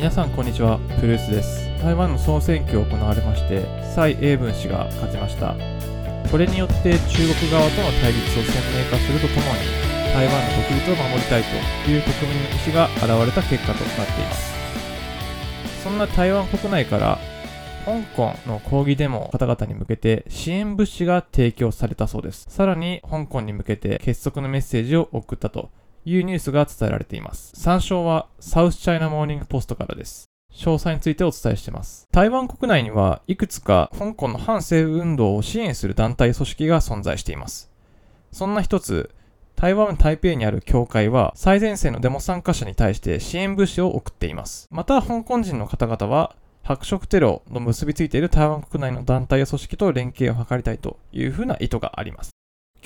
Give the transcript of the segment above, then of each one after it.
皆さんこんにちはプルースです。台湾の総選挙を行われまして蔡英文氏が勝ちました。これによって中国側との対立を鮮明化するとともに台湾の独立を守りたいという国民の意思が現れた結果となっています。そんな台湾国内から香港の抗議デモ方々に向けて支援物資が提供されたそうです。さらに香港に向けて結束のメッセージを送ったと。いうニュースが伝えられています。参照はサウスチャイナモーニングポストからです。詳細についてお伝えしています。台湾国内にはいくつか香港の反政府運動を支援する団体組織が存在しています。そんな一つ、台湾台北にある教会は最前線のデモ参加者に対して支援物資を送っています。また香港人の方々は白色テロの結びついている台湾国内の団体や組織と連携を図りたいというふうな意図があります。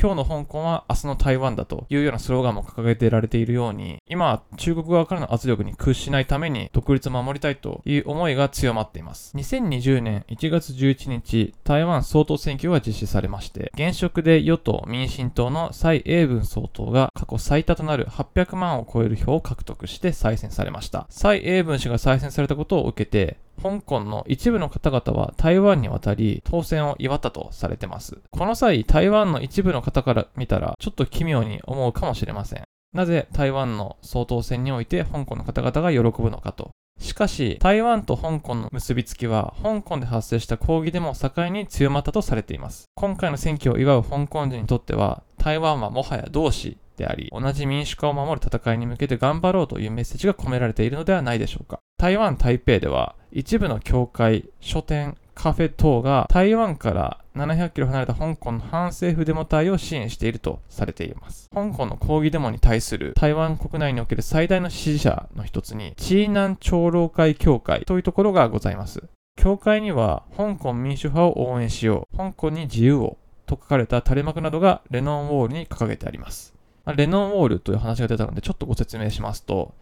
今日の香港は明日の台湾だというようなスローガンも掲げてられているように、今、中国側からの圧力に屈しないために独立を守りたいという思いが強まっています。2020年1月11日、台湾総統選挙が実施されまして、現職で与党民進党の蔡英文総統が過去最多となる800万を超える票を獲得して再選されました。蔡英文氏が再選されたことを受けて、香港の一部の方々は台湾に渡り当選を祝ったとされてます。この際、台湾の一部の方から見たらちょっと奇妙に思うかもしれません。なぜ台湾の総統選において香港の方々が喜ぶのかと。しかし、台湾と香港の結びつきは、香港で発生した抗議でも境に強まったとされています。今回の選挙を祝う香港人にとっては、台湾はもはや同志であり、同じ民主化を守る戦いに向けて頑張ろうというメッセージが込められているのではないでしょうか。台湾台北では、一部の教会、書店、カフェ等が台湾から700キロ離れた香港の反政府デモ隊を支援しているとされています。香港の抗議デモに対する台湾国内における最大の支持者の一つに、チーナン長老会協会というところがございます。協会には、香港民主派を応援しよう、香港に自由をと書かれた垂れ幕などがレノンウォールに掲げてあります。レノンウォールという話が出たのでちょっとご説明しますと、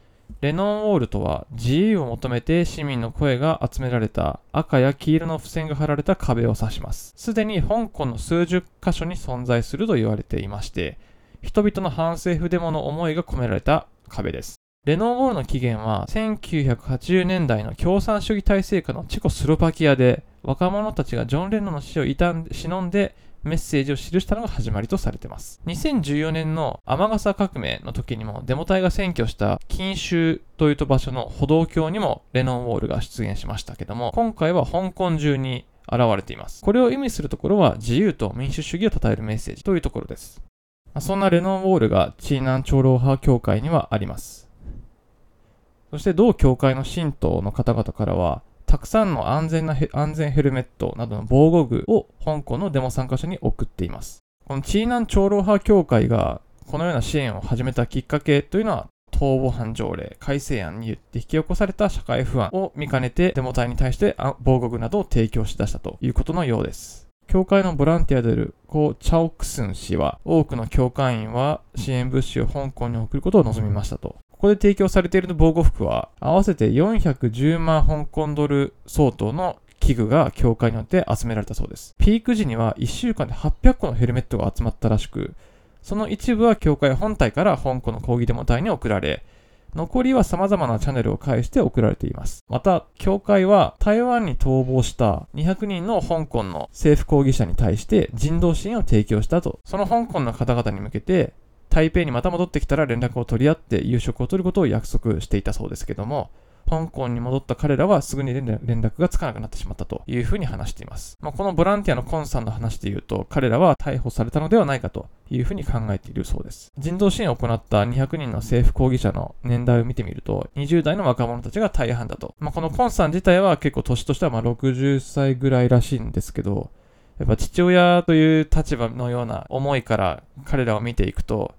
レノンウォールとは自由を求めて市民の声が集められた赤や黄色の付箋が貼られた壁を指します。すでに香港の数十箇所に存在すると言われていまして、人々の反政府デモの思いが込められた壁です。レノンウォールの起源は1980年代の共産主義体制下のチェコスロバキアで若者たちがジョン・レノンの死を悼んで忍んでメッセージを記したのが始まりとされています。2014年の天笠革命の時にもデモ隊が占拠した錦州という場所の歩道橋にもレノンウォールが出現しましたけども、今回は香港中に現れています。これを意味するところは自由と民主主義を称えるメッセージというところです。そんなレノンウォールがチーナン長老派協会にはあります。そして同教会の信徒の方々からは、たくさんの安全な安全ヘルメットなどの防護具を香港のデモ参加者に送っています。このチーナン長老派協会がこのような支援を始めたきっかけというのは、逃亡犯条例改正案によって引き起こされた社会不安を見かねてデモ隊に対して防護具などを提供し出したということのようです。教会のボランティアであるコ・チャオクスン氏は多くの教会員は支援物資を香港に送ることを望みましたと。ここで提供されている防護服は、合わせて410万香港ドル相当の器具が教会によって集められたそうです。ピーク時には1週間で800個のヘルメットが集まったらしく、その一部は教会本体から香港の抗議デモ隊に送られ、残りは様々なチャンネルを介して送られています。また、教会は台湾に逃亡した200人の香港の政府抗議者に対して人道支援を提供したと、その香港の方々に向けて台北にまた戻ってきたら連絡を取り合って夕食を取ることを約束していたそうですけども、香港に戻った彼らはすぐに連絡がつかなくなってしまったというふうに話しています。まあ、このボランティアのコンさんの話で言うと、彼らは逮捕されたのではないかというふうに考えているそうです。人道支援を行った200人の政府抗議者の年代を見てみると、20代の若者たちが大半だと。まあ、このコンさん自体は結構年としてはま60歳ぐらいらしいんですけど、やっぱ父親という立場のような思いから彼らを見ていくと、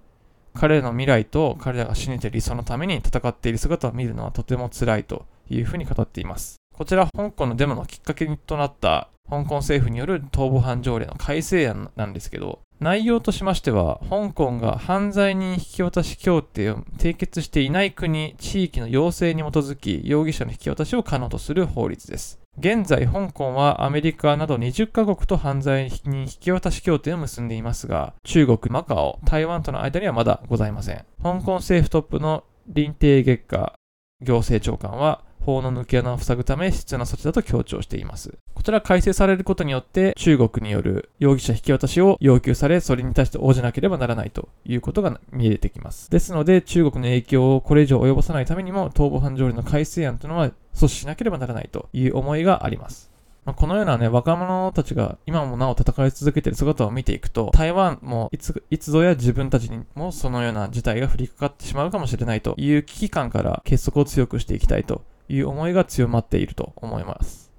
彼らの未来と彼らが信じている理想のために戦っている姿を見るのはとても辛いというふうに語っています。こちら、香港のデモのきっかけとなった香港政府による逃亡犯条例の改正案なんですけど、内容としましては、香港が犯罪人引き渡し協定を締結していない国、地域の要請に基づき、容疑者の引き渡しを可能とする法律です。現在、香港はアメリカなど20カ国と犯罪人引き渡し協定を結んでいますが、中国、マカオ、台湾との間にはまだございません。香港政府トップの林定月下行政長官は、法の抜け穴を塞ぐため必要な措置だと強調しています。こちら改正されることによって中国による容疑者引き渡しを要求され、それに対して応じなければならないということが見えてきます。ですので中国の影響をこれ以上及ぼさないためにも逃亡犯条例の改正案というのは阻止しなければならないという思いがあります。まあ、このようなね、若者たちが今もなお戦い続けている姿を見ていくと、台湾もいつ、いつぞや自分たちにもそのような事態が降りかかってしまうかもしれないという危機感から結束を強くしていきたいという思いが強まっていると思います。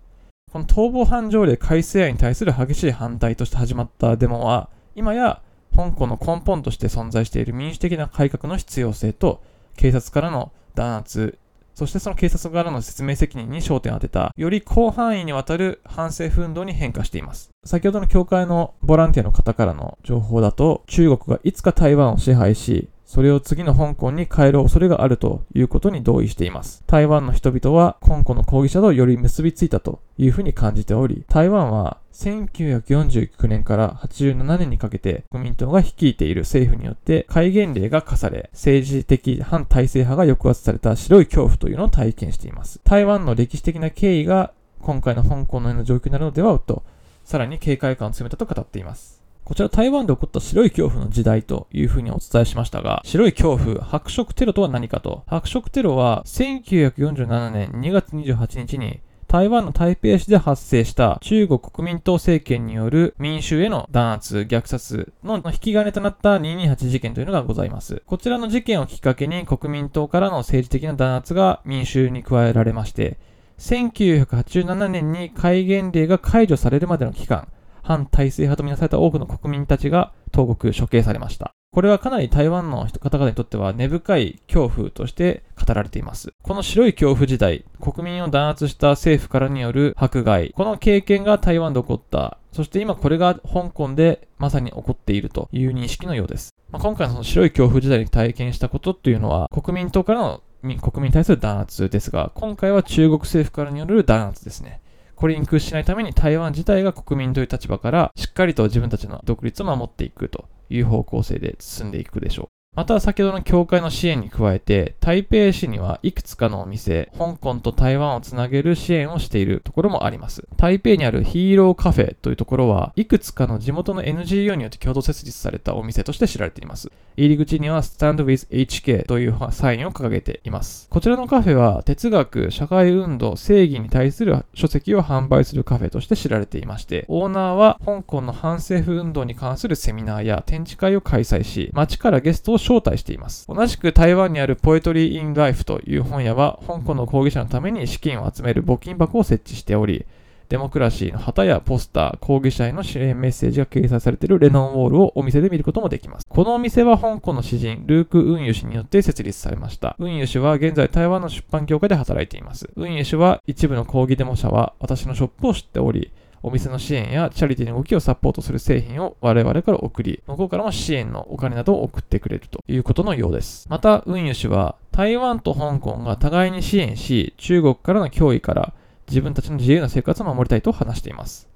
この逃亡犯条例改正案に対する激しい反対として始まったデモは、今や香港の根本として存在している民主的な改革の必要性と、警察からの弾圧、そしてその警察側の説明責任に焦点を当てた、より広範囲にわたる反政府運動に変化しています。先ほどの教会のボランティアの方からの情報だと、中国がいつか台湾を支配し、それを次の香港に変える恐れがあるということに同意しています。台湾の人々は香港の抗議者とより結びついたというふうに感じており、台湾は1949年から87年にかけて国民党が率いている政府によって戒厳令が課され、政治的反体制派が抑圧された白い恐怖というのを体験しています。台湾の歴史的な経緯が今回の香港のような状況になるのではと、さらに警戒感を強めたと語っています。こちら台湾で起こった白い恐怖の時代というふうにお伝えしましたが、白い恐怖、白色テロとは何かと。白色テロは1947年2月28日に台湾の台北市で発生した中国国民党政権による民衆への弾圧、虐殺の引き金となった228事件というのがございます。こちらの事件をきっかけに国民党からの政治的な弾圧が民衆に加えられまして、1987年に戒厳令が解除されるまでの期間、反体制派とみなされた多くの国民たちが投獄、処刑されました。これはかなり台湾の方々にとっては根深い恐怖として語られています。この白い恐怖時代、国民を弾圧した政府からによる迫害、この経験が台湾で起こった、そして今これが香港でまさに起こっているという認識のようです。まあ、今回のその白い恐怖時代に体験したことっていうのは国民党からの国民に対する弾圧ですが、今回は中国政府からによる弾圧ですね。これに屈しないために台湾自体が国民という立場からしっかりと自分たちの独立を守っていくという方向性で進んでいくでしょう。また先ほどの教会の支援に加えて、台北市にはいくつかのお店、香港と台湾をつなげる支援をしているところもあります。台北にあるヒーローカフェというところは、いくつかの地元の NGO によって共同設立されたお店として知られています。入り口には Stand with HK というサインを掲げています。こちらのカフェは哲学、社会運動、正義に対する書籍を販売するカフェとして知られていまして、オーナーは香港の反政府運動に関するセミナーや展示会を開催し、街からゲストを招待しています。同じく台湾にあるポエトリー・イン・ライフという本屋は、香港の抗議者のために資金を集める募金箱を設置しており、デモクラシーの旗やポスター、抗議者への支援メッセージが掲載されているレノンウォールをお店で見ることもできます。このお店は香港の詩人、ルーク・ウンユ氏によって設立されました。ウンユ氏は現在台湾の出版業界で働いています。ウンユ氏は一部の抗議デモ者は私のショップを知っており、お店の支援やチャリティーの動きをサポートする製品を我々から送り、向こうからも支援のお金などを送ってくれるということのようです。また、運輸氏は台湾と香港が互いに支援し、中国からの脅威から自分たちの自由な生活を守りたいと話しています。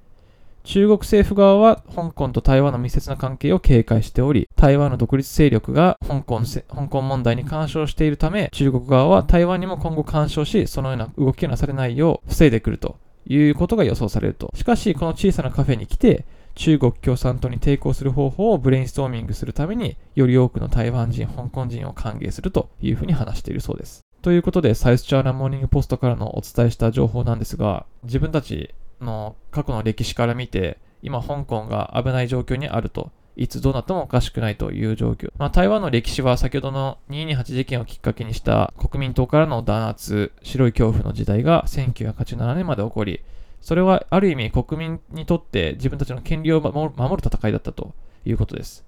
中国政府側は香港と台湾の密接な関係を警戒しており、台湾の独立勢力が香港香港問題に干渉しているため、中国側は台湾にも今後干渉し、そのような動きがなされないよう防いでくるということが予想されると。しかし、この小さなカフェに来て、中国共産党に抵抗する方法をブレインストーミングするために、より多くの台湾人、香港人を歓迎するというふうに話しているそうです。ということで、サイスチャーナモーニングポストからのお伝えした情報なんですが、自分たちの過去の歴史から見て、今香港が危ない状況にあるといつどうなってもおかしくないという状況。まあ、台湾の歴史は先ほどの228事件をきっかけにした国民党からの弾圧、白い恐怖の時代が1987年まで起こり、それはある意味国民にとって自分たちの権利を守る戦いだったということです。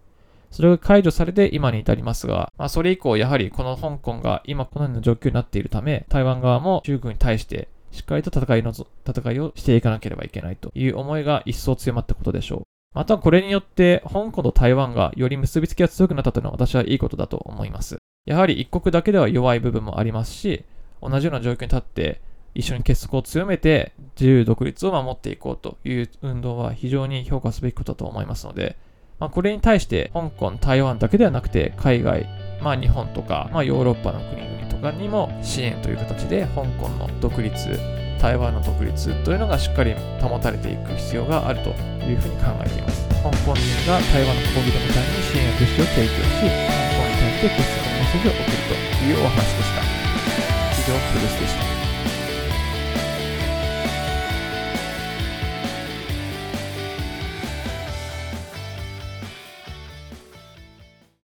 それが解除されて今に至りますが、まあ、それ以降やはりこの香港が今このような状況になっているため、台湾側も中国に対してしっかりと戦いの、戦いをしていかなければいけないという思いが一層強まったことでしょう。またこれによって香港と台湾がより結びつきが強くなったというのは私はいいことだと思います。やはり一国だけでは弱い部分もありますし、同じような状況に立って一緒に結束を強めて自由独立を守っていこうという運動は非常に評価すべきことだと思いますので、まあ、これに対して香港、台湾だけではなくて海外、まあ、日本とか、まあ、ヨーロッパの国々とかにも支援という形で香港の独立台湾の独立というのがしっかり保たれていく必要があるというふうに考えています。香港人が台湾の抗議デモ隊に支援や物資を提供し香港に対して結束のメッセージを送るというお話でした。以上プルスでした。